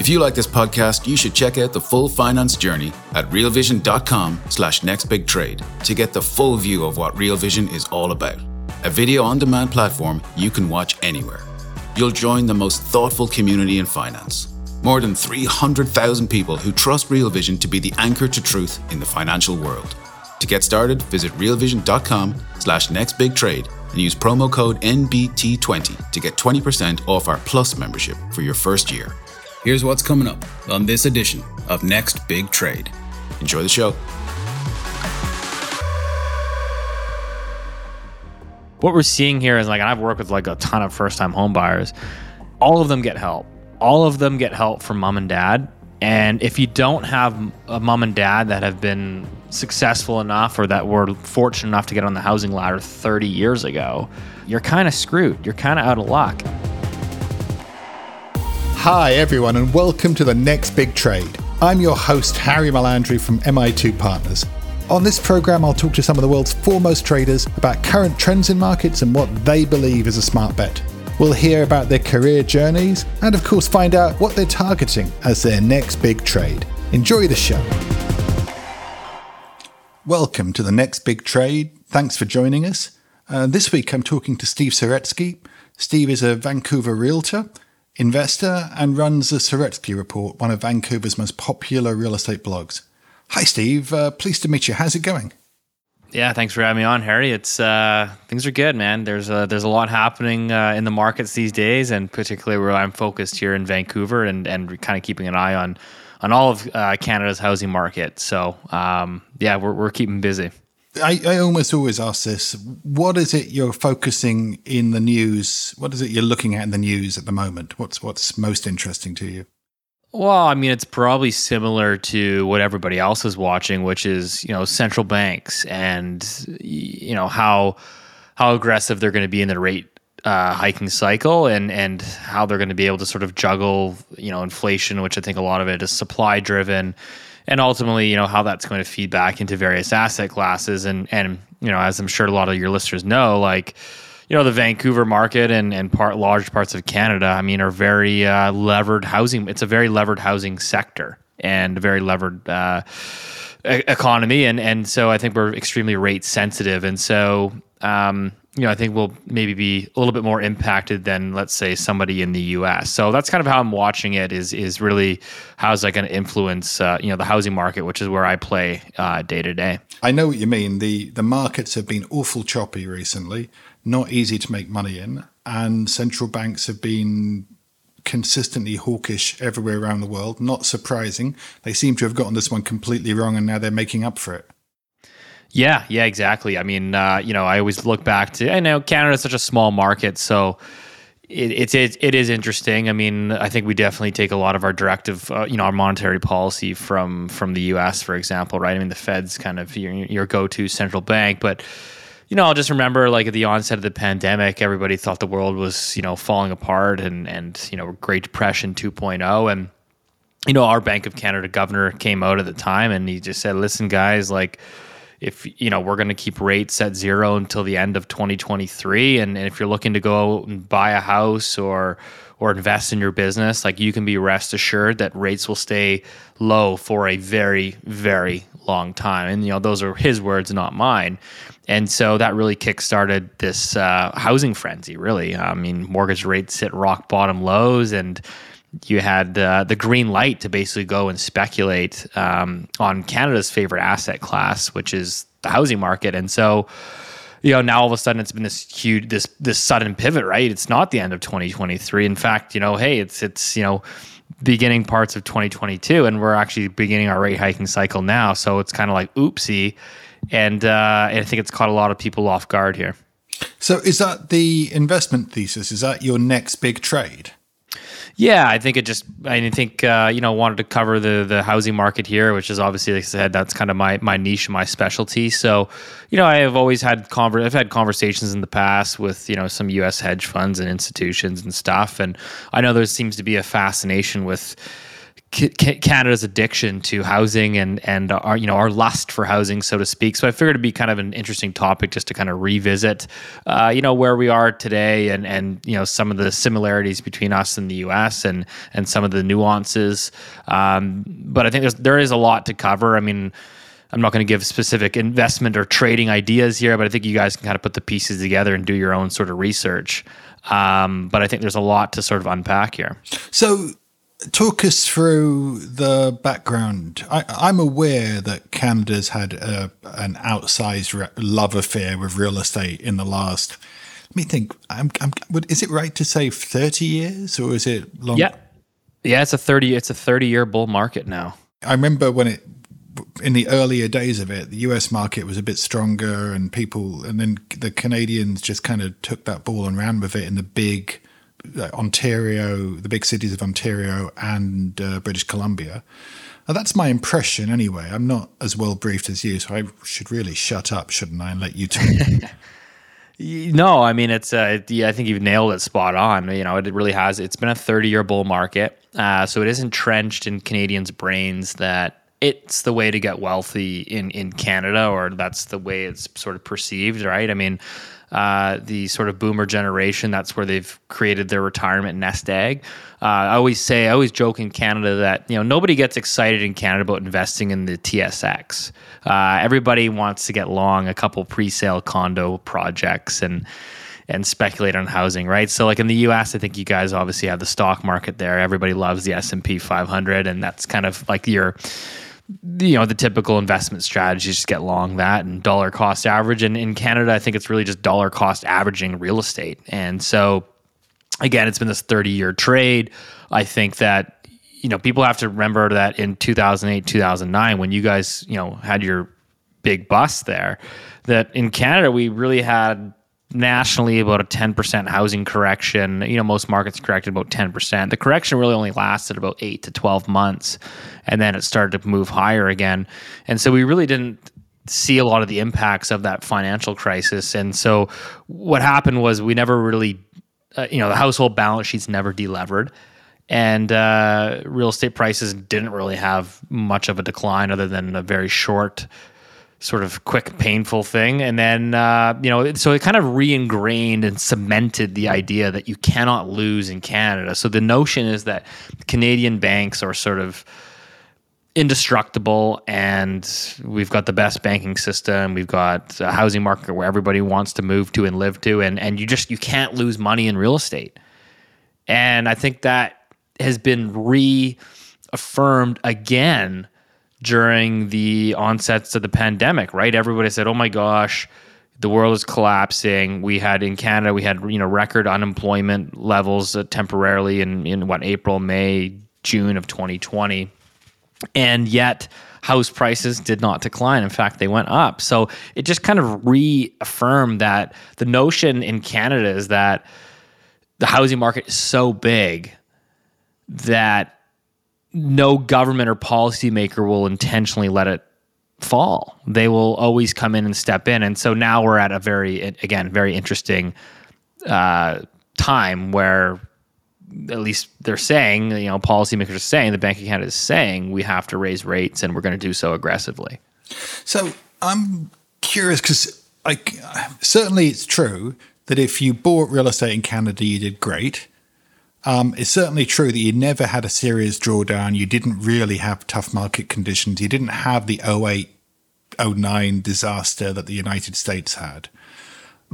If you like this podcast, you should check out the full finance journey at realvision.com slash nextbigtrade to get the full view of what Real Vision is all about. A video on demand platform you can watch anywhere. You'll join the most thoughtful community in finance. More than 300,000 people who trust Real Vision to be the anchor to truth in the financial world. To get started, visit realvision.com slash nextbigtrade and use promo code NBT20 to get 20% off our Plus membership for your first year. Here's what's coming up on this edition of Next Big Trade. Enjoy the show. What we're seeing here is like, I've worked with like a ton of first time home buyers, all of them get help. All of them get help from mom and dad. And if you don't have a mom and dad that have been successful enough or that were fortunate enough to get on the housing ladder 30 years ago, you're kind of screwed. You're kind of out of luck. Hi, everyone, and welcome to the next big trade. I'm your host, Harry Melandri from MI2 Partners. On this program, I'll talk to some of the world's foremost traders about current trends in markets and what they believe is a smart bet. We'll hear about their career journeys and, of course, find out what they're targeting as their next big trade. Enjoy the show. Welcome to the next big trade. Thanks for joining us. Uh, this week, I'm talking to Steve Saretsky. Steve is a Vancouver realtor investor, and runs the Saretsky Report, one of Vancouver's most popular real estate blogs. Hi, Steve. Uh, pleased to meet you. How's it going? Yeah, thanks for having me on, Harry. It's uh, things are good, man. There's a, there's a lot happening uh, in the markets these days, and particularly where I'm focused here in Vancouver, and and kind of keeping an eye on on all of uh, Canada's housing market. So um, yeah, we're we're keeping busy. I, I almost always ask this what is it you're focusing in the news? What is it you're looking at in the news at the moment? What's what's most interesting to you? Well i mean it's probably similar to what everybody else is watching which is you know central banks and you know how how aggressive they're going to be in the rate uh, hiking cycle and and how they're going to be able to sort of juggle you know inflation which i think a lot of it is supply driven and ultimately, you know, how that's going to feed back into various asset classes. And, and, you know, as I'm sure a lot of your listeners know, like, you know, the Vancouver market and, and part large parts of Canada, I mean, are very uh, levered housing. It's a very levered housing sector and a very levered uh, economy. And, and so I think we're extremely rate sensitive. And so, um, you know, I think will maybe be a little bit more impacted than let's say somebody in the U.S. So that's kind of how I'm watching it. Is is really how's that going to influence uh, you know the housing market, which is where I play uh, day to day. I know what you mean. the The markets have been awful choppy recently, not easy to make money in, and central banks have been consistently hawkish everywhere around the world. Not surprising. They seem to have gotten this one completely wrong, and now they're making up for it. Yeah, yeah, exactly. I mean, uh, you know, I always look back to I know Canada is such a small market, so it, it's it, it is interesting. I mean, I think we definitely take a lot of our directive, uh, you know, our monetary policy from from the U.S. for example, right? I mean, the Fed's kind of your, your go to central bank, but you know, I'll just remember like at the onset of the pandemic, everybody thought the world was you know falling apart and and you know Great Depression 2.0 and you know our Bank of Canada governor came out at the time and he just said, "Listen, guys, like." If you know we're going to keep rates at zero until the end of 2023 and, and, if you're looking to go and buy a house or or invest in your business like you can be rest assured that rates will stay low for a very very long time. And you know those are his words not mine. And so that really kickstarted this uh, housing frenzy really. I mean mortgage rates hit rock bottom lows and you had uh, the green light to basically go and speculate um, on Canada's favorite asset class, which is the housing market. And so, you know, now all of a sudden it's been this huge, this this sudden pivot, right? It's not the end of 2023. In fact, you know, hey, it's it's you know, beginning parts of 2022, and we're actually beginning our rate hiking cycle now. So it's kind of like oopsie, and uh, and I think it's caught a lot of people off guard here. So is that the investment thesis? Is that your next big trade? Yeah, I think it just. I think uh, you know wanted to cover the the housing market here, which is obviously, like I said, that's kind of my my niche, my specialty. So, you know, I have always had conver- I've had conversations in the past with you know some U.S. hedge funds and institutions and stuff, and I know there seems to be a fascination with Canada's addiction to housing and and our you know our lust for housing, so to speak. So I figured it'd be kind of an interesting topic just to kind of revisit, uh, you know, where we are today and and you know some of the similarities between us and the U.S. and and some of the nuances. Um, but I think there's there is a lot to cover. I mean. I'm not going to give specific investment or trading ideas here, but I think you guys can kind of put the pieces together and do your own sort of research. Um, but I think there's a lot to sort of unpack here. So talk us through the background. I, am aware that Canada's had a, an outsized re- love affair with real estate in the last. Let me think. I'm, I'm, is it right to say 30 years or is it long? Yeah, yeah. It's a 30. It's a 30 year bull market now. I remember when it in the earlier days of it, the US market was a bit stronger, and people, and then the Canadians just kind of took that ball and ran with it in the big Ontario, the big cities of Ontario and uh, British Columbia. Now, that's my impression anyway. I'm not as well briefed as you, so I should really shut up, shouldn't I, and let you talk. no, I mean it's. Uh, yeah, I think you've nailed it spot on. You know, it really has. It's been a 30 year bull market, uh, so it is entrenched in Canadians' brains that it's the way to get wealthy in in Canada, or that's the way it's sort of perceived, right? I mean, uh, the sort of boomer generation. That's where they've created their retirement nest egg. Uh, I always say, I always joke in Canada that you know nobody gets excited in Canada about investing in the TSX. Uh, everybody wants to get long a couple pre-sale condo projects and and speculate on housing, right? So like in the US, I think you guys obviously have the stock market there. Everybody loves the S&P 500 and that's kind of like your you know the typical investment strategies just get long that and dollar cost average. And in canada i think it's really just dollar cost averaging real estate. And so again it's been this 30 year trade. I think that you know people have to remember that in 2008 2009 when you guys you know had your big bust there that in canada we really had nationally about a 10% housing correction. You know, most markets corrected about 10%. The correction really only lasted about 8 to 12 months and then it started to move higher again. And so we really didn't see a lot of the impacts of that financial crisis. And so what happened was we never really uh, you know, the household balance sheets never delevered and uh, real estate prices didn't really have much of a decline other than a very short sort of quick, painful thing. And then, uh, you know, so it kind of re ingrained and cemented the idea that you cannot lose in Canada. So the notion is that Canadian banks are sort of indestructible and we've got the best banking system we've got a housing market where everybody wants to move to and live to and and you just you can't lose money in real estate and i think that has been reaffirmed again during the onsets of the pandemic, right? Everybody said, "Oh my gosh, the world is collapsing." We had in Canada, we had you know record unemployment levels uh, temporarily in in what April, May, June of 2020, and yet house prices did not decline. In fact, they went up. So it just kind of reaffirmed that the notion in Canada is that the housing market is so big that no government or policymaker will intentionally let it fall. They will always come in and step in. And so now we're at a very, again, very interesting uh, time where at least they're saying, you know, policymakers are saying, the Bank of Canada is saying we have to raise rates and we're going to do so aggressively. So I'm curious because like certainly it's true that if you bought real estate in Canada, you did great. Um, it's certainly true that you never had a serious drawdown. You didn't really have tough market conditions. You didn't have the 08, 09 disaster that the United States had.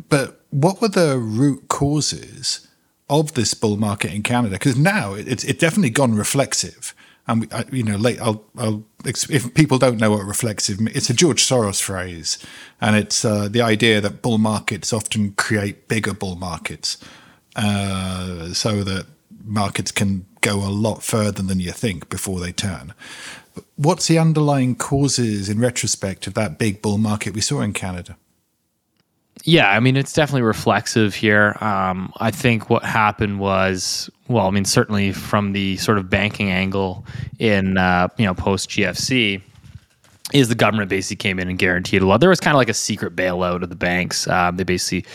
But what were the root causes of this bull market in Canada? Because now it's it's definitely gone reflexive. And I, you know, late, I'll, I'll, if people don't know what reflexive, it's a George Soros phrase, and it's uh, the idea that bull markets often create bigger bull markets, uh, so that markets can go a lot further than you think before they turn. What's the underlying causes in retrospect of that big bull market we saw in Canada? Yeah, I mean, it's definitely reflexive here. Um, I think what happened was, well, I mean, certainly from the sort of banking angle in, uh, you know, post GFC, is the government basically came in and guaranteed a lot. There was kind of like a secret bailout of the banks. Um, they basically,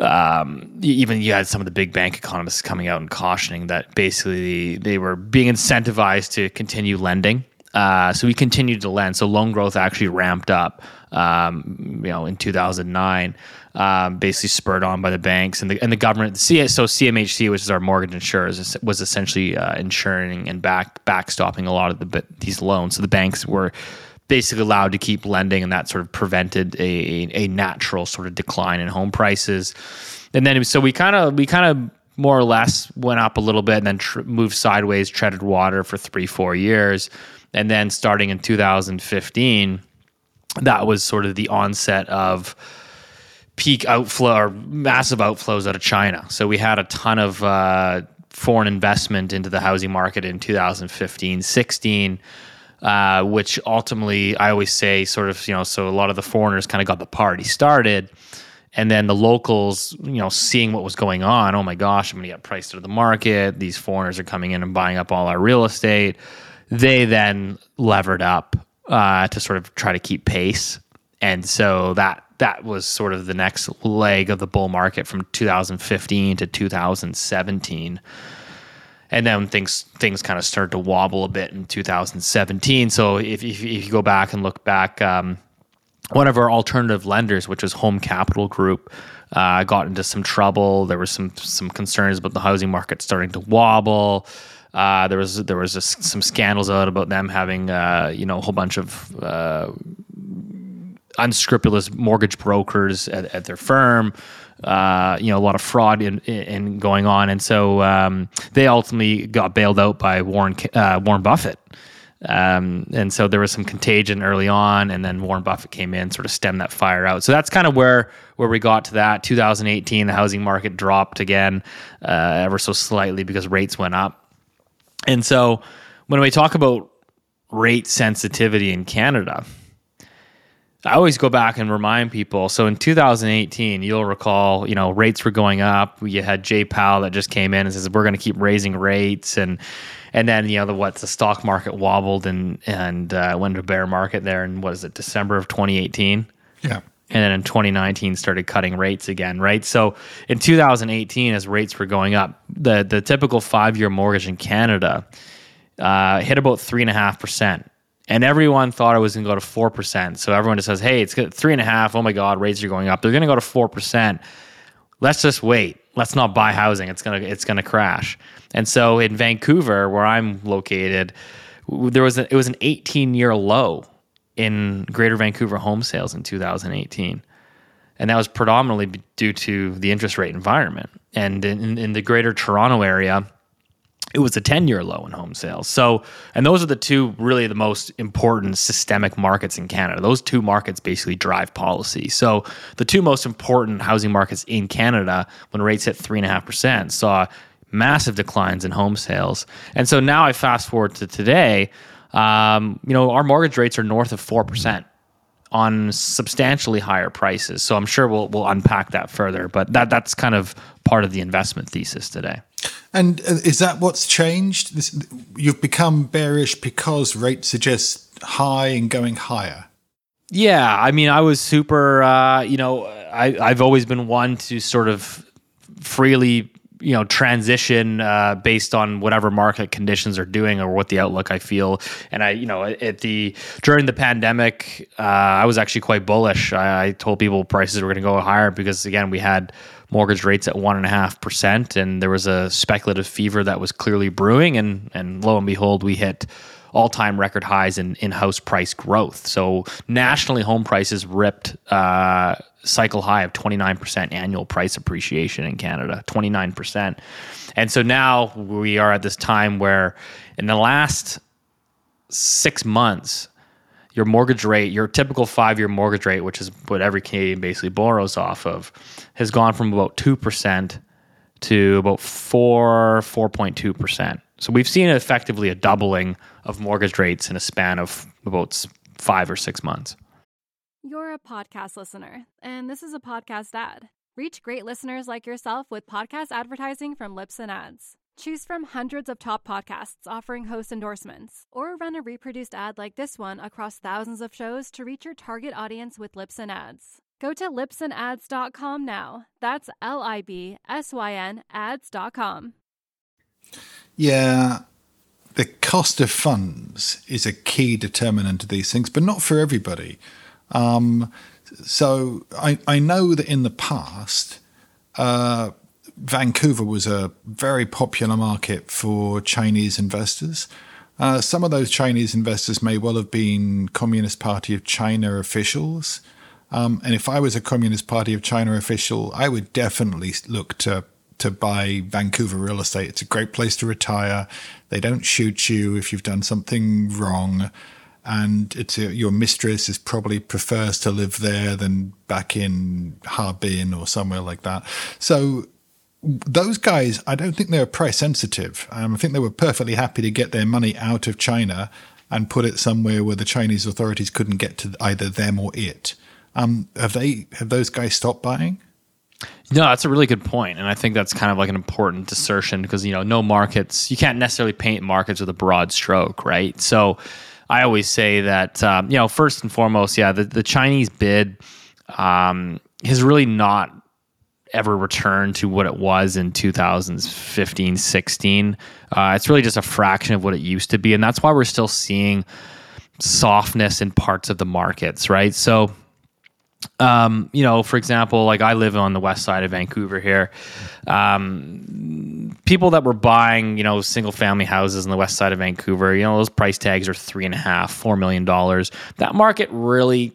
um, even you had some of the big bank economists coming out and cautioning that basically they were being incentivized to continue lending. Uh, so we continued to lend. So loan growth actually ramped up, um, you know, in 2009, um, basically spurred on by the banks and the and the government. so CMHC, which is our mortgage insurers, was essentially uh, insuring and back backstopping a lot of the these loans. So the banks were basically allowed to keep lending, and that sort of prevented a, a natural sort of decline in home prices. And then so we kind of we kind of more or less went up a little bit and then tr- moved sideways, treaded water for three four years, and then starting in 2015, that was sort of the onset of peak outflow or massive outflows out of China. So we had a ton of uh, foreign investment into the housing market in 2015, 16 uh, which ultimately I always say sort of, you know, so a lot of the foreigners kind of got the party started. And then the locals, you know, seeing what was going on, oh my gosh, I'm going to get priced out of the market. These foreigners are coming in and buying up all our real estate. They then levered up uh, to sort of try to keep pace. And so that that was sort of the next leg of the bull market from 2015 to 2017 and then things things kind of started to wobble a bit in 2017. So if if, if you go back and look back, um, one of our alternative lenders, which was Home Capital Group, uh, got into some trouble. There was some some concerns about the housing market starting to wobble. Uh, there was there was a, some scandals out about them having uh, you know a whole bunch of uh, unscrupulous mortgage brokers at, at their firm uh, you know, a lot of fraud in, in going on, and so um, they ultimately got bailed out by Warren uh, Warren Buffett. Um, and so there was some contagion early on, and then Warren Buffett came in, sort of stemmed that fire out. So that's kind of where where we got to that. 2018, the housing market dropped again, uh, ever so slightly because rates went up. And so when we talk about rate sensitivity in Canada, I always go back and remind people. So in 2018, you'll recall, you know, rates were going up. You had Jay Powell that just came in and says we're going to keep raising rates, and and then you know the what the stock market wobbled and and uh, went to bear market there. And what is it, December of 2018? Yeah. And then in 2019 started cutting rates again, right? So in 2018, as rates were going up, the the typical five year mortgage in Canada uh, hit about three and a half percent and everyone thought it was going to go to four percent. So everyone just says, "Hey, it's three and a half. Oh my God, rates are going up. They're going to go to four percent. Let's just wait. Let's not buy housing. It's gonna it's gonna crash." And so in Vancouver, where I'm located, there was a, it was an 18 year low in Greater Vancouver home sales in 2018. And that was predominantly due to the interest rate environment. And in, in the Greater Toronto area, it was a 10 year low in home sales. So, and those are the two really the most important systemic markets in Canada. Those two markets basically drive policy. So, the two most important housing markets in Canada, when rates hit 3.5%, saw massive declines in home sales. And so now I fast forward to today, um, you know, our mortgage rates are north of 4% on substantially higher prices. So I'm sure we'll we'll unpack that further, but that that's kind of part of the investment thesis today. And uh, is that what's changed? This, you've become bearish because rates are just high and going higher. Yeah, I mean, I was super. Uh, you know, I I've always been one to sort of freely you know transition uh, based on whatever market conditions are doing or what the outlook I feel. And I, you know, at the during the pandemic, uh, I was actually quite bullish. I, I told people prices were going to go higher because again, we had mortgage rates at one and a half percent, and there was a speculative fever that was clearly brewing. And and lo and behold, we hit all time record highs in in house price growth. So nationally, home prices ripped. Uh, cycle high of 29% annual price appreciation in Canada, 29%. And so now we are at this time where in the last six months, your mortgage rate, your typical five year mortgage rate, which is what every Canadian basically borrows off of, has gone from about 2% to about 4, 4.2%. So we've seen effectively a doubling of mortgage rates in a span of about five or six months. You're a podcast listener, and this is a podcast ad. Reach great listeners like yourself with podcast advertising from Libsyn Ads. Choose from hundreds of top podcasts offering host endorsements, or run a reproduced ad like this one across thousands of shows to reach your target audience with Libsyn Ads. Go to libsynads.com now. That's L I B S Y N ads.com. Yeah, the cost of funds is a key determinant of these things, but not for everybody. Um, so I, I know that in the past, uh, Vancouver was a very popular market for Chinese investors. Uh, some of those Chinese investors may well have been Communist Party of China officials. Um, and if I was a Communist Party of China official, I would definitely look to to buy Vancouver real estate. It's a great place to retire. They don't shoot you if you've done something wrong, and it's a, your mistress is probably prefers to live there than back in Harbin or somewhere like that. So those guys, I don't think they were price sensitive. Um, I think they were perfectly happy to get their money out of China and put it somewhere where the Chinese authorities couldn't get to either them or it. Um, have they? Have those guys stopped buying? No, that's a really good point, and I think that's kind of like an important assertion because you know, no markets. You can't necessarily paint markets with a broad stroke, right? So, I always say that um, you know, first and foremost, yeah, the the Chinese bid um, has really not ever return to what it was in 2015 16 uh, it's really just a fraction of what it used to be and that's why we're still seeing softness in parts of the markets right so um, you know, for example, like I live on the west side of Vancouver here. Um, people that were buying, you know, single family houses on the west side of Vancouver, you know, those price tags are three and a half, four million dollars. That market really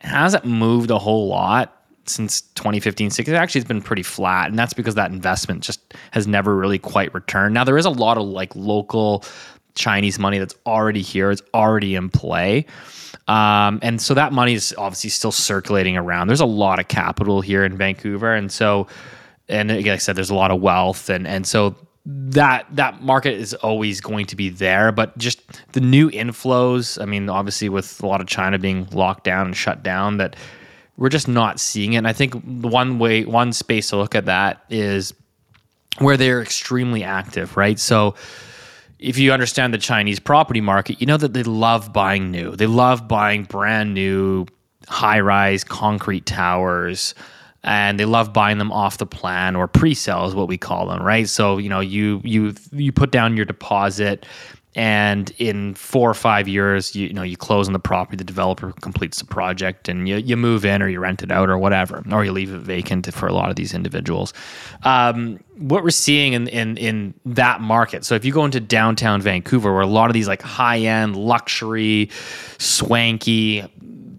hasn't moved a whole lot since 2015 16 actually it's been pretty flat and that's because that investment just has never really quite returned. Now there is a lot of like local chinese money that's already here it's already in play um, and so that money is obviously still circulating around. There's a lot of capital here in vancouver and so and like i said there's a lot of wealth and and so that that market is always going to be there but just the new inflows i mean obviously with a lot of china being locked down and shut down that we're just not seeing it. And I think one way, one space to look at that is where they're extremely active, right? So if you understand the Chinese property market, you know that they love buying new. They love buying brand new high rise concrete towers and they love buying them off the plan or pre-sale is what we call them, right? So, you know, you you you put down your deposit and in four or five years you, you, know you close on the property the developer completes the project and you, you move in or you rent it out or whatever or you leave it vacant for a lot of these individuals. Um, what we're seeing in, in in that market so if you go into downtown vancouver where a lot of these like high-end luxury swanky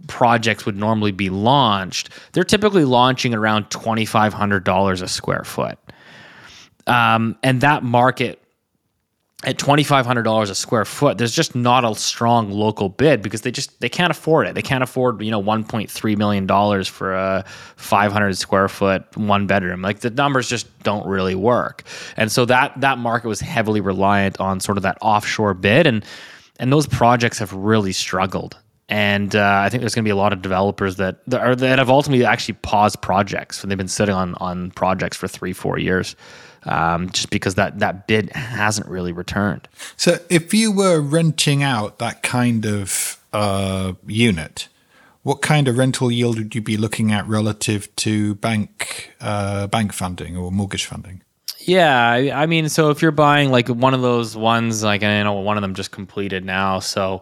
projects would normally be launched they're typically launching around $2500 a square foot. Um, and that market at $2500 a square foot there's just not a strong local bid because they just they can't afford it. They can't afford you know 1.3 million dollars for a 500 square foot one bedroom. Like the numbers just don't really work. And so that that market was heavily reliant on sort of that offshore bid and and those projects have really struggled. And uh, I think there's going to be a lot of developers that that, are, that have ultimately actually paused projects. So they've been sitting on on projects for three, four years um, just because that that bid hasn't really returned. So, if you were renting out that kind of uh, unit, what kind of rental yield would you be looking at relative to bank uh, bank funding or mortgage funding? Yeah, I mean, so if you're buying like one of those ones, like I know one of them just completed now, so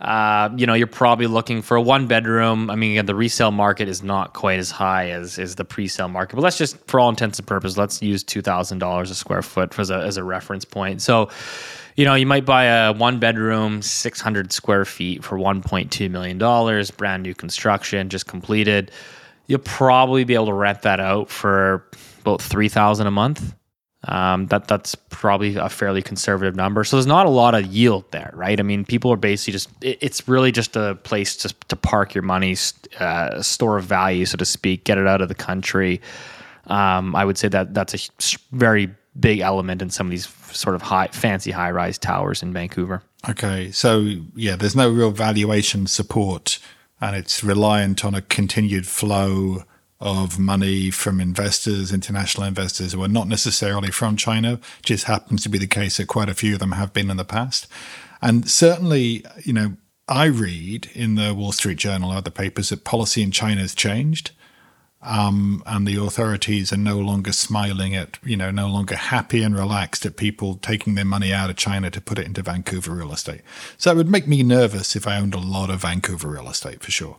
uh, you know, you're probably looking for a one bedroom. I mean, again, the resale market is not quite as high as is the pre-sale market, but let's just, for all intents and purposes, let's use two thousand dollars a square foot as a as a reference point. So, you know, you might buy a one bedroom, six hundred square feet for one point two million dollars, brand new construction, just completed. You'll probably be able to rent that out for about three thousand a month. Um, that that's probably a fairly conservative number. So there's not a lot of yield there, right? I mean, people are basically just it, it's really just a place to to park your money, uh, store of value, so to speak, get it out of the country. Um, I would say that that's a very big element in some of these sort of high, fancy high rise towers in Vancouver. Okay, so yeah, there's no real valuation support and it's reliant on a continued flow of money from investors, international investors who are not necessarily from China. Just happens to be the case that quite a few of them have been in the past. And certainly, you know, I read in the Wall Street Journal or other papers that policy in China has changed. Um, and the authorities are no longer smiling at, you know, no longer happy and relaxed at people taking their money out of China to put it into Vancouver real estate. So it would make me nervous if I owned a lot of Vancouver real estate for sure.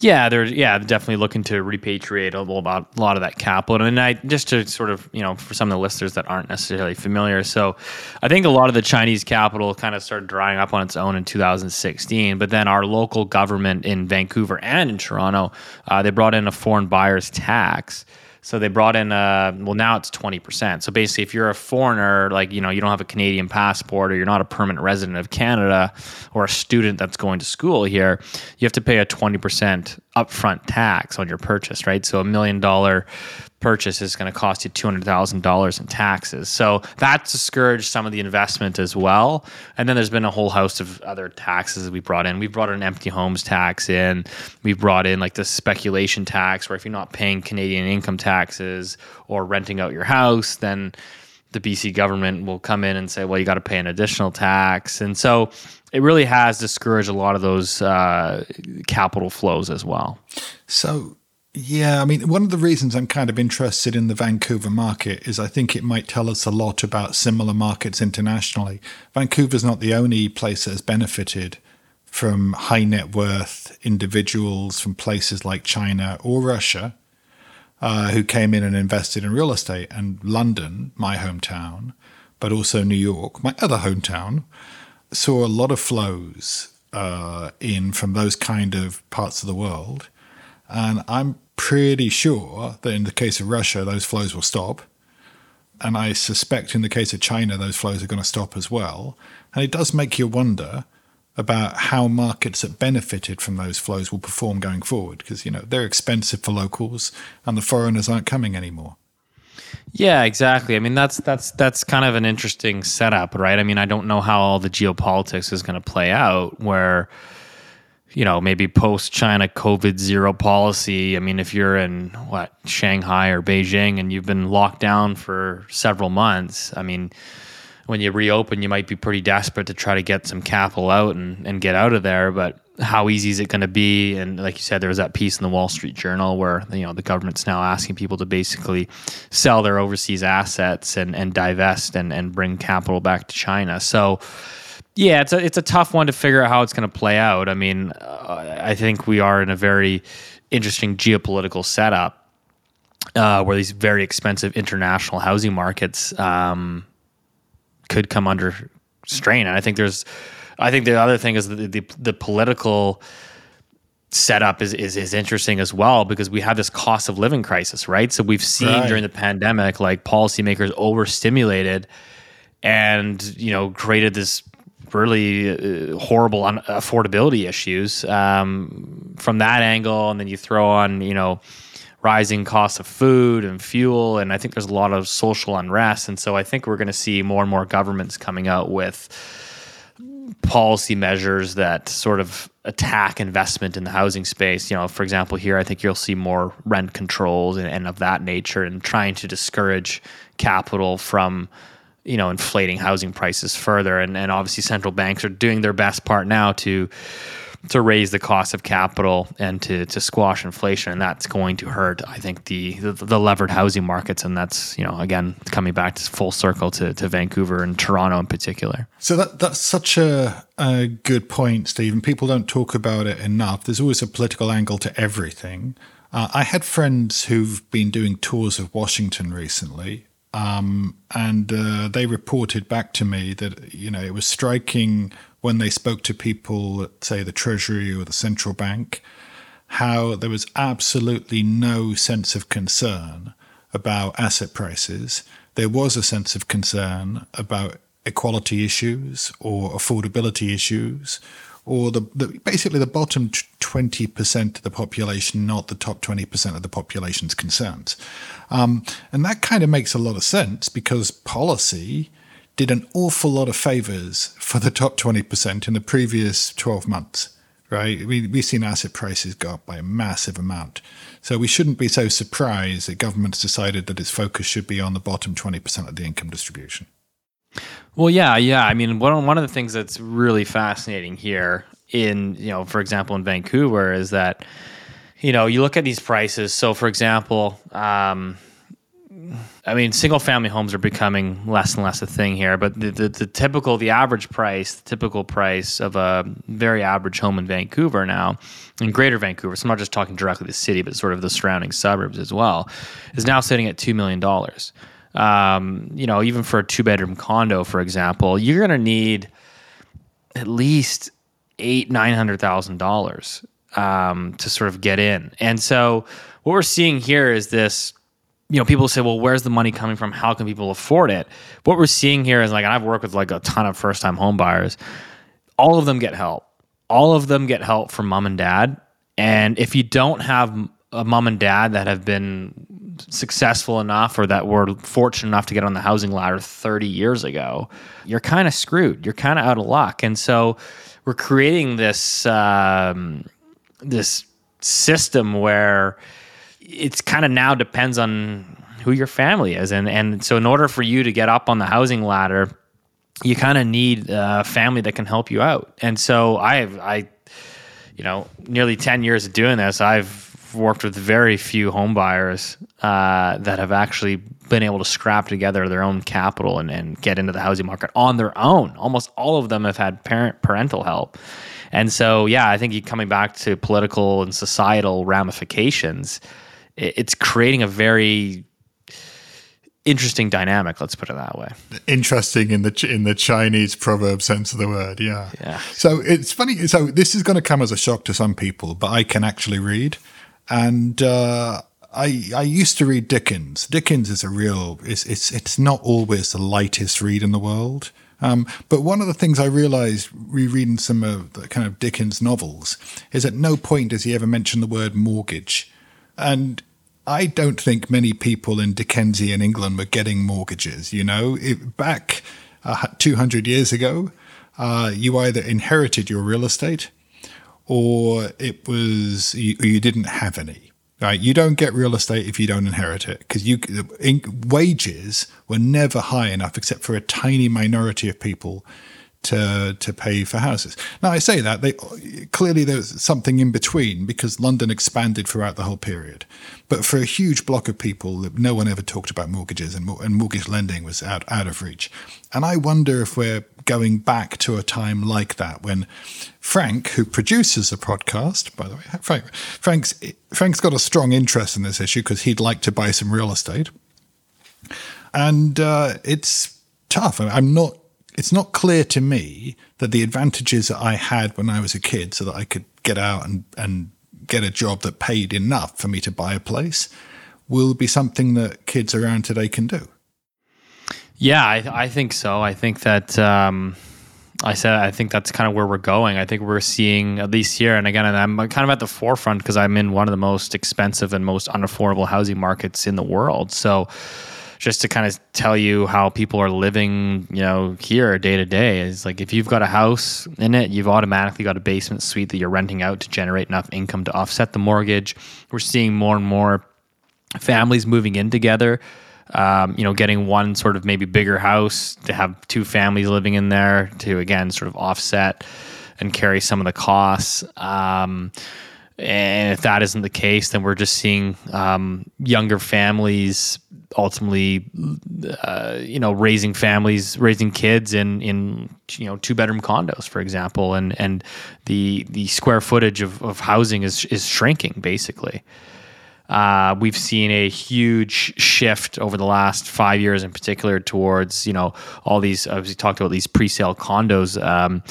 Yeah, they're yeah definitely looking to repatriate a lot, a lot of that capital, and I just to sort of you know for some of the listeners that aren't necessarily familiar, so I think a lot of the Chinese capital kind of started drying up on its own in 2016, but then our local government in Vancouver and in Toronto, uh, they brought in a foreign buyers tax so they brought in a well now it's 20%. So basically if you're a foreigner like you know you don't have a Canadian passport or you're not a permanent resident of Canada or a student that's going to school here, you have to pay a 20% upfront tax on your purchase, right? So a million dollar purchase is going to cost you $200,000 in taxes. So that discouraged some of the investment as well. And then there's been a whole host of other taxes that we brought in. We brought an empty homes tax in. We brought in like the speculation tax, where if you're not paying Canadian income taxes or renting out your house, then the BC government will come in and say, well, you got to pay an additional tax. And so it really has discouraged a lot of those uh, capital flows as well. So yeah, I mean, one of the reasons I'm kind of interested in the Vancouver market is I think it might tell us a lot about similar markets internationally. Vancouver's not the only place that has benefited from high net worth individuals from places like China or Russia uh, who came in and invested in real estate. And London, my hometown, but also New York, my other hometown, saw a lot of flows uh, in from those kind of parts of the world. And I'm pretty sure that in the case of Russia, those flows will stop. And I suspect in the case of China, those flows are going to stop as well. And it does make you wonder about how markets that benefited from those flows will perform going forward because, you know, they're expensive for locals and the foreigners aren't coming anymore. Yeah, exactly. I mean, that's that's that's kind of an interesting setup, right? I mean, I don't know how all the geopolitics is going to play out where you know, maybe post China COVID zero policy. I mean, if you're in what Shanghai or Beijing and you've been locked down for several months, I mean, when you reopen, you might be pretty desperate to try to get some capital out and, and get out of there. But how easy is it going to be? And like you said, there was that piece in the Wall Street Journal where you know the government's now asking people to basically sell their overseas assets and, and divest and, and bring capital back to China. So yeah, it's a it's a tough one to figure out how it's going to play out. I mean, uh, I think we are in a very interesting geopolitical setup uh, where these very expensive international housing markets um, could come under strain. And I think there's, I think the other thing is the the, the political setup is, is is interesting as well because we have this cost of living crisis, right? So we've seen right. during the pandemic like policymakers overstimulated and you know created this really uh, horrible un- affordability issues um, from that angle, and then you throw on you know rising costs of food and fuel, and I think there's a lot of social unrest, and so I think we're going to see more and more governments coming out with policy measures that sort of attack investment in the housing space. You know, for example, here I think you'll see more rent controls and, and of that nature, and trying to discourage capital from you know inflating housing prices further. And, and obviously central banks are doing their best part now to to raise the cost of capital and to to squash inflation. And that's going to hurt I think the the, the levered housing markets. And that's you know again coming back to full circle to, to Vancouver and Toronto in particular. So that that's such a, a good point Stephen. People don't talk about it enough. There's always a political angle to everything. Uh, I had friends who've been doing tours of Washington recently um, and uh, they reported back to me that you know it was striking when they spoke to people at say the Treasury or the central bank, how there was absolutely no sense of concern about asset prices. There was a sense of concern about equality issues or affordability issues or the, the basically the bottom 20% of the population, not the top 20% of the population's concerns. Um, and that kind of makes a lot of sense because policy did an awful lot of favors for the top 20% in the previous 12 months. right? We, we've seen asset prices go up by a massive amount. So we shouldn't be so surprised that government's decided that its focus should be on the bottom 20% of the income distribution. Well, yeah, yeah. I mean, one one of the things that's really fascinating here in, you know, for example, in Vancouver is that, you know, you look at these prices. So, for example, um, I mean, single family homes are becoming less and less a thing here, but the, the, the, typical, the average price, the typical price of a very average home in Vancouver now, in greater Vancouver, so I'm not just talking directly the city, but sort of the surrounding suburbs as well, is now sitting at $2 million. Um, you know, even for a two bedroom condo, for example, you're going to need at least eight, nine hundred thousand dollars um, to sort of get in. And so what we're seeing here is this you know, people say, well, where's the money coming from? How can people afford it? What we're seeing here is like, and I've worked with like a ton of first time home buyers, all of them get help. All of them get help from mom and dad. And if you don't have a mom and dad that have been successful enough or that were fortunate enough to get on the housing ladder 30 years ago, you're kind of screwed. You're kind of out of luck. And so we're creating this, um, this system where, it's kind of now depends on who your family is, and and so in order for you to get up on the housing ladder, you kind of need a family that can help you out. And so I I, you know, nearly ten years of doing this, I've worked with very few home buyers uh, that have actually been able to scrap together their own capital and, and get into the housing market on their own. Almost all of them have had parent parental help. And so, yeah, I think you coming back to political and societal ramifications it's creating a very interesting dynamic. Let's put it that way. Interesting in the in the Chinese proverb sense of the word. Yeah. Yeah. So it's funny. So this is going to come as a shock to some people, but I can actually read, and uh, I I used to read Dickens. Dickens is a real. It's it's it's not always the lightest read in the world. Um, but one of the things I realized rereading some of the kind of Dickens novels is at no point does he ever mention the word mortgage. And I don't think many people in Dickensian England were getting mortgages. You know, it, back uh, 200 years ago, uh, you either inherited your real estate or it was you, you, didn't have any. Right? You don't get real estate if you don't inherit it because you in, wages were never high enough except for a tiny minority of people to to pay for houses. Now I say that they clearly there's something in between because London expanded throughout the whole period, but for a huge block of people, no one ever talked about mortgages and, and mortgage lending was out out of reach. And I wonder if we're going back to a time like that when Frank, who produces the podcast, by the way, Frank, Frank's Frank's got a strong interest in this issue because he'd like to buy some real estate, and uh, it's tough. I'm not it's not clear to me that the advantages that I had when I was a kid, so that I could get out and, and get a job that paid enough for me to buy a place, will be something that kids around today can do. Yeah, I, I think so. I think that. Um, I said I think that's kind of where we're going. I think we're seeing at least here, and again, and I'm kind of at the forefront because I'm in one of the most expensive and most unaffordable housing markets in the world. So just to kind of tell you how people are living, you know, here day to day is like if you've got a house in it, you've automatically got a basement suite that you're renting out to generate enough income to offset the mortgage. We're seeing more and more families moving in together. Um, you know, getting one sort of maybe bigger house to have two families living in there to again sort of offset and carry some of the costs. Um, and if that isn't the case, then we're just seeing um, younger families ultimately, uh, you know, raising families, raising kids in in you know two bedroom condos, for example, and and the the square footage of, of housing is is shrinking basically. Uh, we've seen a huge shift over the last five years, in particular, towards you know all these. As we talked about these pre-sale condos. Um,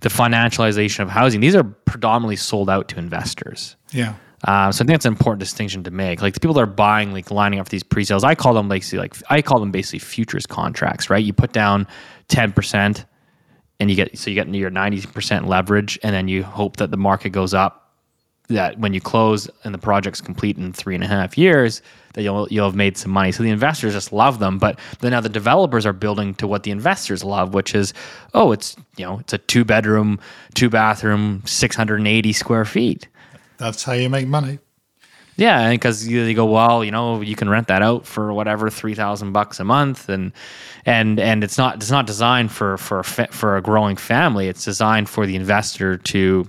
the financialization of housing. These are predominantly sold out to investors. Yeah. Uh, so I think that's an important distinction to make. Like the people that are buying, like lining up these pre-sales, I call them basically like I call them basically futures contracts, right? You put down ten percent, and you get so you get your ninety percent leverage, and then you hope that the market goes up that when you close and the project's complete in three and a half years, that you'll you'll have made some money. So the investors just love them, but then now the developers are building to what the investors love, which is oh, it's you know it's a two bedroom, two bathroom, six hundred and eighty square feet. That's how you make money. Yeah, because you, go well, you know, you can rent that out for whatever three thousand bucks a month, and and and it's not it's not designed for for a for a growing family. It's designed for the investor to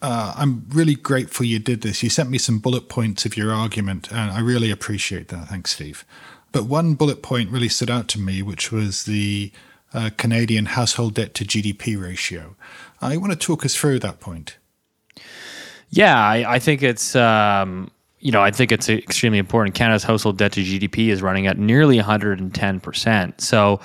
uh, I'm really grateful you did this. You sent me some bullet points of your argument, and I really appreciate that. Thanks, Steve. But one bullet point really stood out to me, which was the uh, Canadian household debt to GDP ratio. I want to talk us through that point. Yeah, I, I think it's um, you know I think it's extremely important. Canada's household debt to GDP is running at nearly 110 percent. So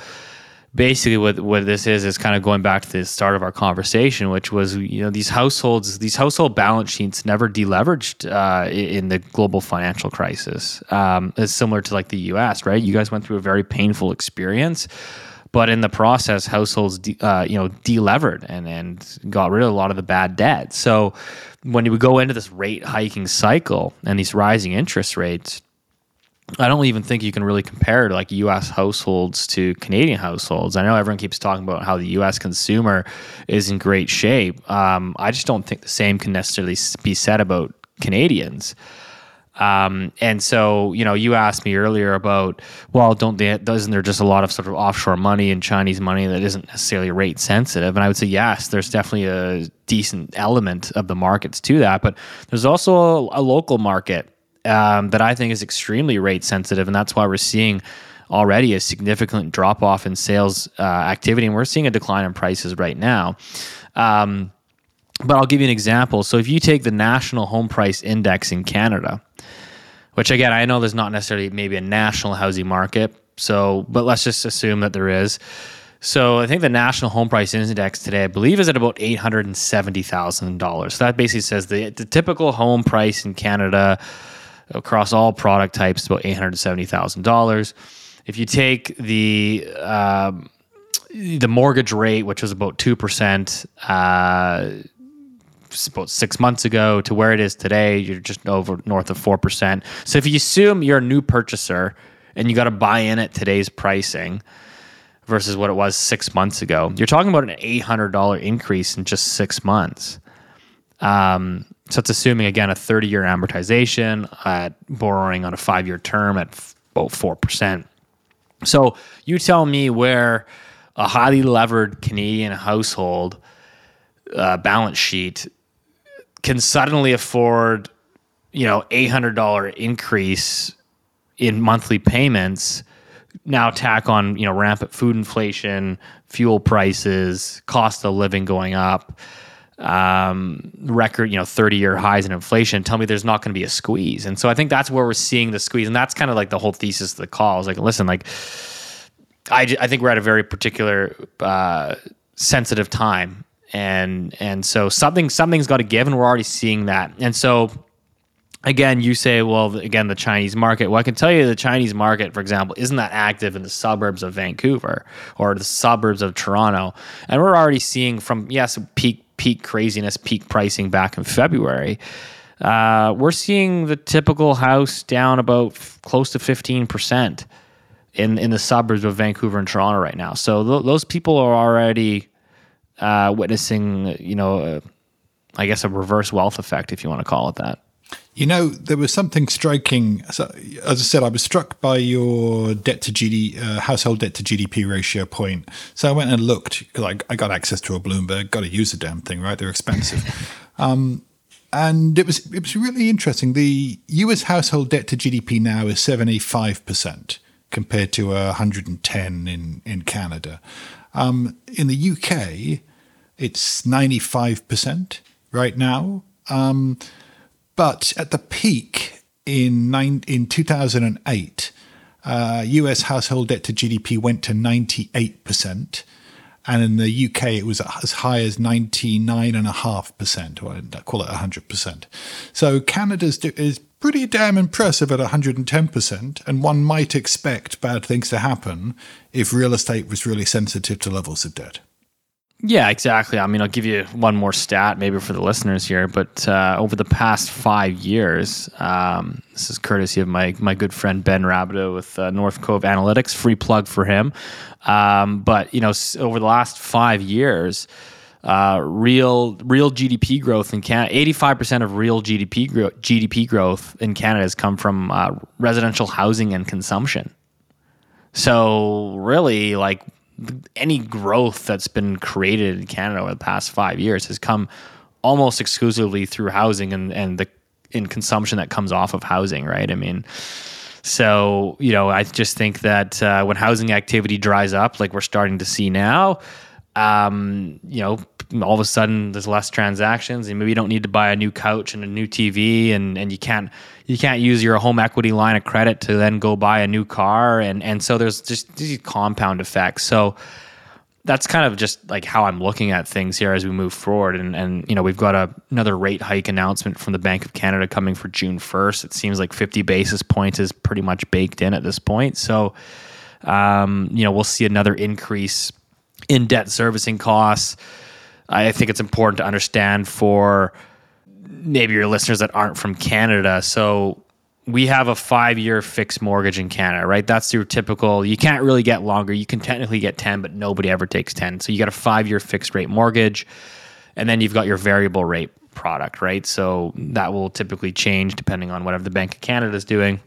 basically what what this is is kind of going back to the start of our conversation, which was you know these households these household balance sheets never deleveraged uh, in the global financial crisis. Um, it's similar to like the U.S. Right? You guys went through a very painful experience but in the process, households de, uh, you know delevered and and got rid of a lot of the bad debt. So when you go into this rate hiking cycle and these rising interest rates, I don't even think you can really compare like U.S. households to Canadian households. I know everyone keeps talking about how the U.S. consumer is in great shape. Um, I just don't think the same can necessarily be said about Canadians. Um, and so, you know, you asked me earlier about, well, don't they, doesn't there just a lot of sort of offshore money and Chinese money that isn't necessarily rate sensitive? And I would say, yes, there's definitely a decent element of the markets to that, but there's also a, a local market um, that I think is extremely rate sensitive. And that's why we're seeing already a significant drop off in sales uh, activity. And we're seeing a decline in prices right now. Um, but I'll give you an example. So if you take the national home price index in Canada, which again, I know there's not necessarily maybe a national housing market. So, but let's just assume that there is. So I think the national home price index today, I believe, is at about eight hundred and seventy thousand dollars. So that basically says the the typical home price in Canada across all product types about eight hundred seventy thousand dollars. If you take the um, the mortgage rate, which was about two percent, uh, about six months ago to where it is today, you're just over north of 4%. So if you assume you're a new purchaser and you got to buy in at today's pricing versus what it was six months ago, you're talking about an $800 increase in just six months. Um, so it's assuming, again, a 30 year amortization at borrowing on a five year term at about 4%. So you tell me where a highly levered Canadian household uh, balance sheet can suddenly afford, you know, $800 increase in monthly payments, now tack on, you know, rampant food inflation, fuel prices, cost of living going up, um, record, you know, 30 year highs in inflation, tell me there's not going to be a squeeze. And so I think that's where we're seeing the squeeze. And that's kind of like the whole thesis of the call is like, listen, like, I, I think we're at a very particular uh, sensitive time and and so something something's got to give, and we're already seeing that. And so again, you say, well, again, the Chinese market. Well, I can tell you the Chinese market, for example, isn't that active in the suburbs of Vancouver or the suburbs of Toronto, and we're already seeing from yes, peak peak craziness, peak pricing back in February. Uh, we're seeing the typical house down about f- close to fifteen percent in in the suburbs of Vancouver and Toronto right now. So th- those people are already uh, witnessing, you know, uh, I guess a reverse wealth effect, if you want to call it that. You know, there was something striking. As I said, I was struck by your debt to GD, uh, household debt to GDP ratio point. So I went and looked because I, I, got access to a Bloomberg. Got to use the damn thing, right? They're expensive. um, and it was it was really interesting. The U.S. household debt to GDP now is seventy five percent compared to hundred and ten in in Canada. Um, in the UK, it's 95% right now. Um, but at the peak, in nine, in 2008, uh, US household debt to GDP went to 98%. And in the UK, it was as high as 99.5%, or I'd call it 100%. So Canada's is pretty damn impressive at 110%. And one might expect bad things to happen if real estate was really sensitive to levels of debt. Yeah, exactly. I mean, I'll give you one more stat maybe for the listeners here, but uh, over the past five years, um, this is courtesy of my my good friend Ben Rabidoux with uh, North Cove Analytics. Free plug for him. Um, but you know, over the last five years, uh, real real GDP growth in Canada, eighty five percent of real GDP gro- GDP growth in Canada has come from uh, residential housing and consumption. So really, like any growth that's been created in Canada over the past five years has come almost exclusively through housing and, and the in consumption that comes off of housing, right? I mean, so you know, I just think that uh, when housing activity dries up, like we're starting to see now, um, you know, all of a sudden there's less transactions, and maybe you don't need to buy a new couch and a new TV, and and you can't you can't use your home equity line of credit to then go buy a new car, and and so there's just these compound effects. So that's kind of just like how I'm looking at things here as we move forward. And and you know we've got a, another rate hike announcement from the Bank of Canada coming for June 1st. It seems like 50 basis points is pretty much baked in at this point. So um, you know we'll see another increase in debt servicing costs. I think it's important to understand for maybe your listeners that aren't from Canada. So we have a five year fixed mortgage in Canada, right? That's your typical, you can't really get longer. You can technically get 10, but nobody ever takes 10. So you got a five year fixed rate mortgage, and then you've got your variable rate product, right? So that will typically change depending on whatever the Bank of Canada is doing.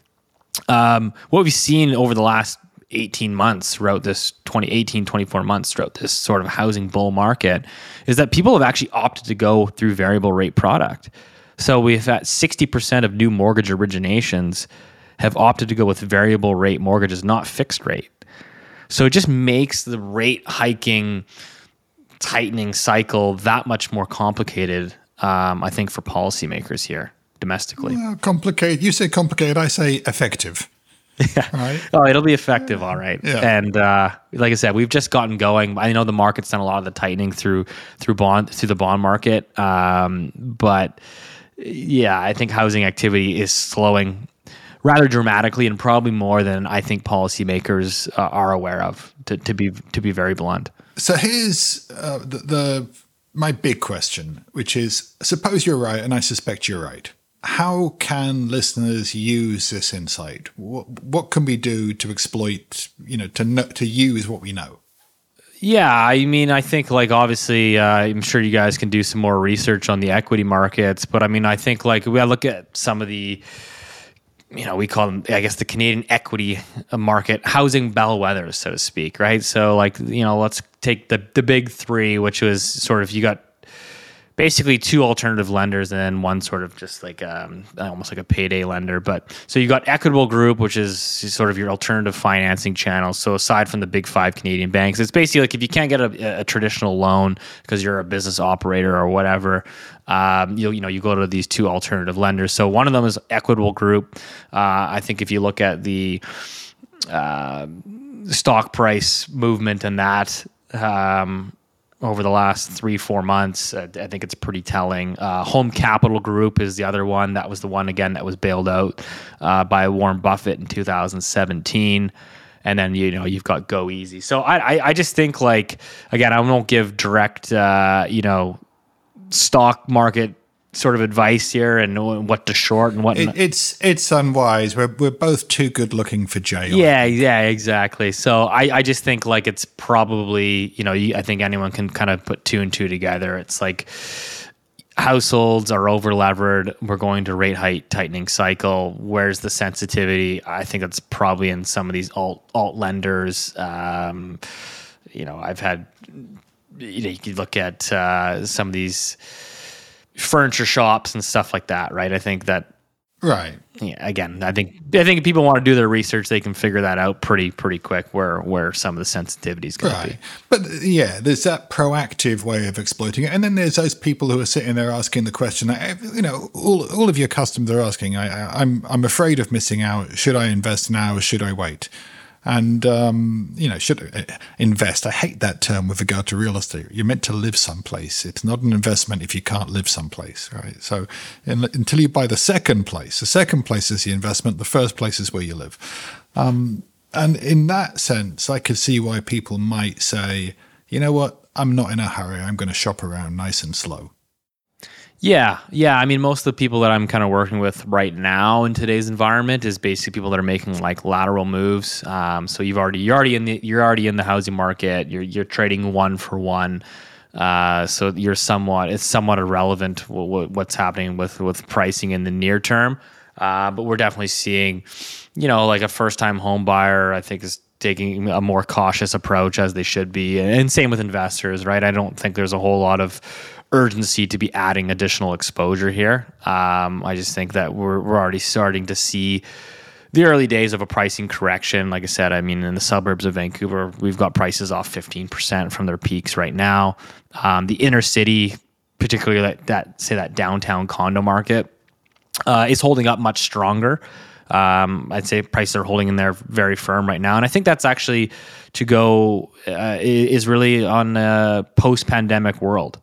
Um, what we've seen over the last 18 months throughout this 2018 24 months throughout this sort of housing bull market is that people have actually opted to go through variable rate product. So we've had 60% of new mortgage originations have opted to go with variable rate mortgages not fixed rate. So it just makes the rate hiking tightening cycle that much more complicated um, i think for policymakers here domestically. Well, complicated you say complicated i say effective yeah. Right. Oh, it'll be effective, all right. Yeah. And uh, like I said, we've just gotten going. I know the market's done a lot of the tightening through through bond through the bond market, um, but yeah, I think housing activity is slowing rather dramatically, and probably more than I think policymakers uh, are aware of. To, to be to be very blunt. So here's uh, the, the my big question, which is: suppose you're right, and I suspect you're right how can listeners use this insight? What, what can we do to exploit, you know, to to use what we know? Yeah, I mean, I think like obviously, uh, I'm sure you guys can do some more research on the equity markets, but I mean, I think like we look at some of the, you know, we call them, I guess, the Canadian equity market housing bellwethers, so to speak, right? So like, you know, let's take the the big three, which was sort of you got basically two alternative lenders and then one sort of just like um, almost like a payday lender. But so you got Equitable Group, which is sort of your alternative financing channel. So aside from the big five Canadian banks, it's basically like if you can't get a, a traditional loan because you're a business operator or whatever, um, you you know you go to these two alternative lenders. So one of them is Equitable Group. Uh, I think if you look at the uh, stock price movement and that. Um, over the last three four months. Uh, I think it's pretty telling. Uh, Home Capital Group is the other one. That was the one again that was bailed out uh, by Warren Buffett in 2017. And then you know you've got goeasy. So I, I, I just think like again I won't give direct uh, you know stock market sort of advice here and what to short and what. It, it's it's unwise. We're we're both too good looking for jail. Yeah, yeah, exactly. So I I just think like it's probably you know I think anyone can kind of put two and two together. It's like households are over levered. We're going to rate height tightening cycle. Where's the sensitivity? I think that's probably in some of these alt alt lenders. Um, you know, I've had you know you could look at uh, some of these furniture shops and stuff like that, right? I think that Right. Yeah, again, I think I think if people want to do their research, they can figure that out pretty pretty quick where where some of the sensitivities going right. to be. But yeah, there's that proactive way of exploiting it, and then there's those people who are sitting there asking the question. You know, all all of your customers are asking. I, I, I'm I'm afraid of missing out. Should I invest now or should I wait? And um, you know should uh, invest. I hate that term with regard to real estate. You're meant to live someplace. It's not an investment if you can't live someplace, right? So in, until you buy the second place, the second place is the investment. The first place is where you live. Um, and in that sense, I could see why people might say, you know what, I'm not in a hurry. I'm going to shop around nice and slow. Yeah, yeah. I mean, most of the people that I'm kind of working with right now in today's environment is basically people that are making like lateral moves. Um, so you've already you're already in the you're already in the housing market. You're you're trading one for one. Uh, so you're somewhat it's somewhat irrelevant what's happening with with pricing in the near term. Uh, but we're definitely seeing, you know, like a first time home buyer. I think is taking a more cautious approach as they should be, and same with investors, right? I don't think there's a whole lot of urgency to be adding additional exposure here. Um, I just think that we're, we're already starting to see the early days of a pricing correction. Like I said, I mean, in the suburbs of Vancouver, we've got prices off 15% from their peaks right now. Um, the inner city, particularly that, that, say that downtown condo market, uh, is holding up much stronger. Um, I'd say prices are holding in there very firm right now, and I think that's actually to go uh, is really on a post-pandemic world.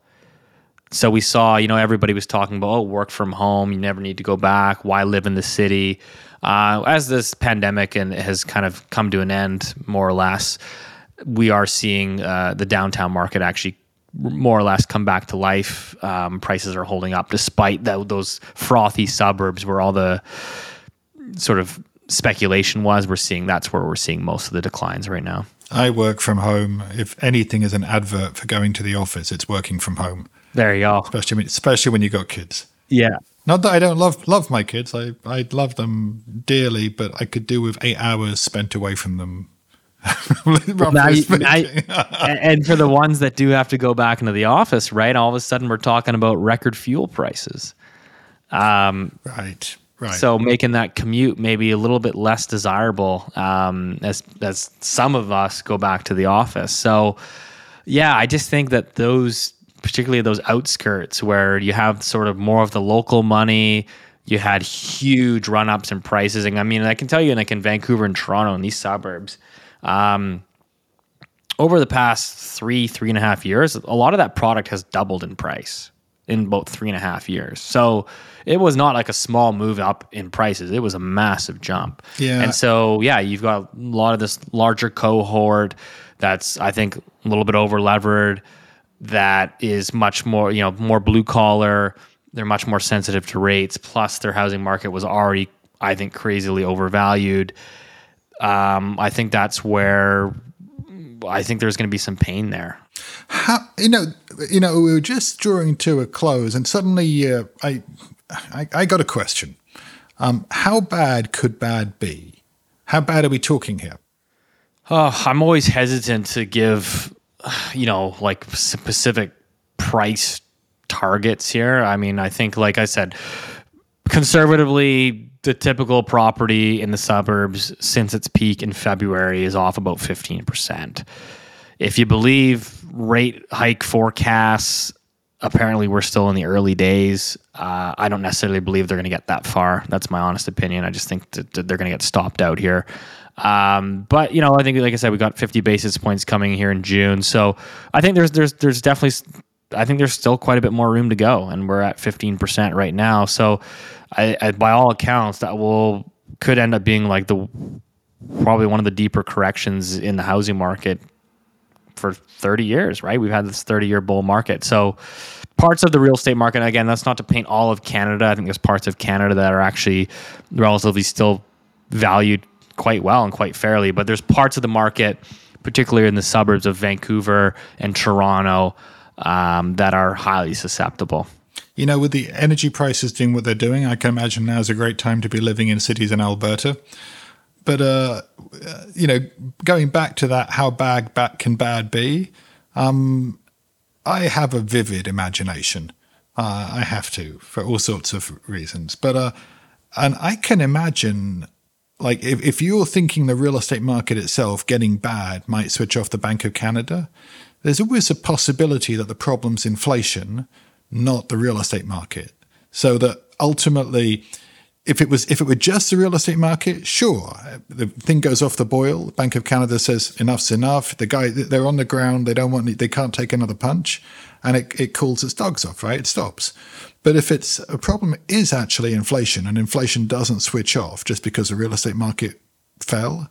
So we saw, you know, everybody was talking about, oh, work from home. You never need to go back. Why live in the city? Uh, as this pandemic and has kind of come to an end, more or less, we are seeing uh, the downtown market actually more or less come back to life. Um, prices are holding up despite the, those frothy suburbs where all the sort of speculation was. We're seeing that's where we're seeing most of the declines right now. I work from home. If anything is an advert for going to the office, it's working from home. There you go. Especially when, especially when you got kids. Yeah. Not that I don't love love my kids. I I love them dearly, but I could do with eight hours spent away from them. now you, and for the ones that do have to go back into the office, right? All of a sudden, we're talking about record fuel prices. Um, right. Right. So making that commute maybe a little bit less desirable um, as as some of us go back to the office. So yeah, I just think that those particularly those outskirts where you have sort of more of the local money. You had huge run ups in prices, and I mean, I can tell you, like in Vancouver and Toronto, in these suburbs, um, over the past three, three and a half years, a lot of that product has doubled in price in about three and a half years. So it was not like a small move up in prices; it was a massive jump. Yeah. And so, yeah, you've got a lot of this larger cohort that's, I think, a little bit over levered that is much more, you know, more blue collar. They're much more sensitive to rates. Plus, their housing market was already, I think, crazily overvalued. Um, I think that's where I think there's going to be some pain there. How, you know, you know, we were just drawing to a close, and suddenly uh, I, I, I, got a question. Um, how bad could bad be? How bad are we talking here? Oh, I'm always hesitant to give you know, like specific price targets here. I mean, I think, like I said, conservatively, the typical property in the suburbs since its peak in February is off about 15%. If you believe rate hike forecasts, apparently we're still in the early days. Uh, I don't necessarily believe they're going to get that far. That's my honest opinion. I just think that they're going to get stopped out here. Um, but you know, I think, like I said, we got 50 basis points coming here in June. So I think there's there's there's definitely I think there's still quite a bit more room to go, and we're at 15% right now. So, I, I, by all accounts, that will could end up being like the probably one of the deeper corrections in the housing market for 30 years. Right? We've had this 30 year bull market. So, parts of the real estate market, again, that's not to paint all of Canada. I think there's parts of Canada that are actually relatively still valued quite well and quite fairly. But there's parts of the market, particularly in the suburbs of Vancouver and Toronto, um, that are highly susceptible. You know, with the energy prices doing what they're doing, I can imagine now is a great time to be living in cities in Alberta. But uh, you know, going back to that, how bad, bad can bad be? Um, I have a vivid imagination. Uh, I have to for all sorts of reasons. But uh, And I can imagine, like, if, if you're thinking the real estate market itself getting bad might switch off the Bank of Canada, there's always a possibility that the problem's inflation, not the real estate market. So that ultimately, if it was if it were just the real estate market, sure, the thing goes off the boil. Bank of Canada says enough's enough. The guy they're on the ground. They don't want. They can't take another punch, and it, it calls its dogs off. Right, it stops. But if it's a problem is actually inflation, and inflation doesn't switch off just because the real estate market fell,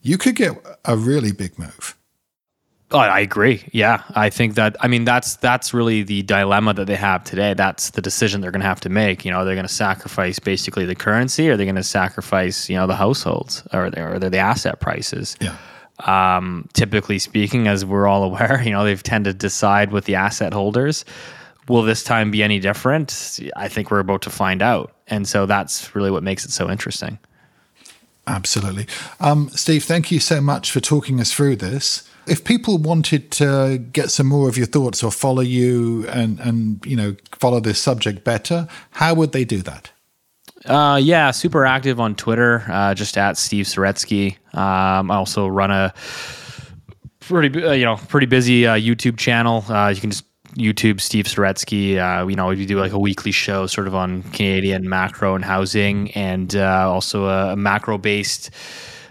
you could get a really big move. Oh, I agree. Yeah, I think that. I mean, that's that's really the dilemma that they have today. That's the decision they're going to have to make. You know, are they're going to sacrifice basically the currency, or they're going to sacrifice, you know, the households, or they're, or the asset prices. Yeah. Um, typically speaking, as we're all aware, you know, they've tended to decide with the asset holders. Will this time be any different? I think we're about to find out, and so that's really what makes it so interesting. Absolutely, um, Steve. Thank you so much for talking us through this if people wanted to get some more of your thoughts or follow you and and you know follow this subject better, how would they do that? Uh, yeah, super active on Twitter, uh, just at Steve Saretsky. Um, I also run a pretty uh, you know pretty busy uh, YouTube channel. Uh, you can just YouTube Steve Saretsky. Uh, you know, we do like a weekly show sort of on Canadian macro and housing, and also a, macro based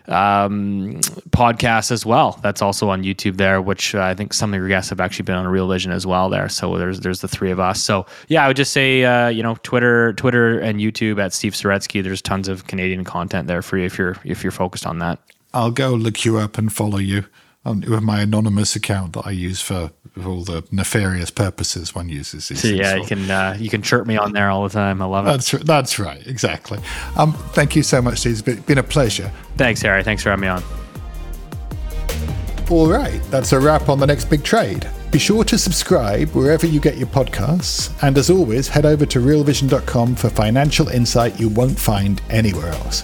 um, podcast as well. That's also on YouTube there, which uh, I think some of your guests have actually been on Real Vision as well there. So there's there's the three of us. So yeah, I would just say uh, you know Twitter, Twitter and YouTube at Steve Saretsky. There's tons of Canadian content there for you if you're if you're focused on that. I'll go look you up and follow you um, with my anonymous account that I use for all the nefarious purposes one uses. So yeah, you can uh, you can chirp me on there all the time. I love it. That's that's right, exactly. Um, thank you so much, Steve. It's been a pleasure. Thanks, Harry. Thanks for having me on. All right, that's a wrap on the next big trade. Be sure to subscribe wherever you get your podcasts, and as always, head over to realvision.com for financial insight you won't find anywhere else.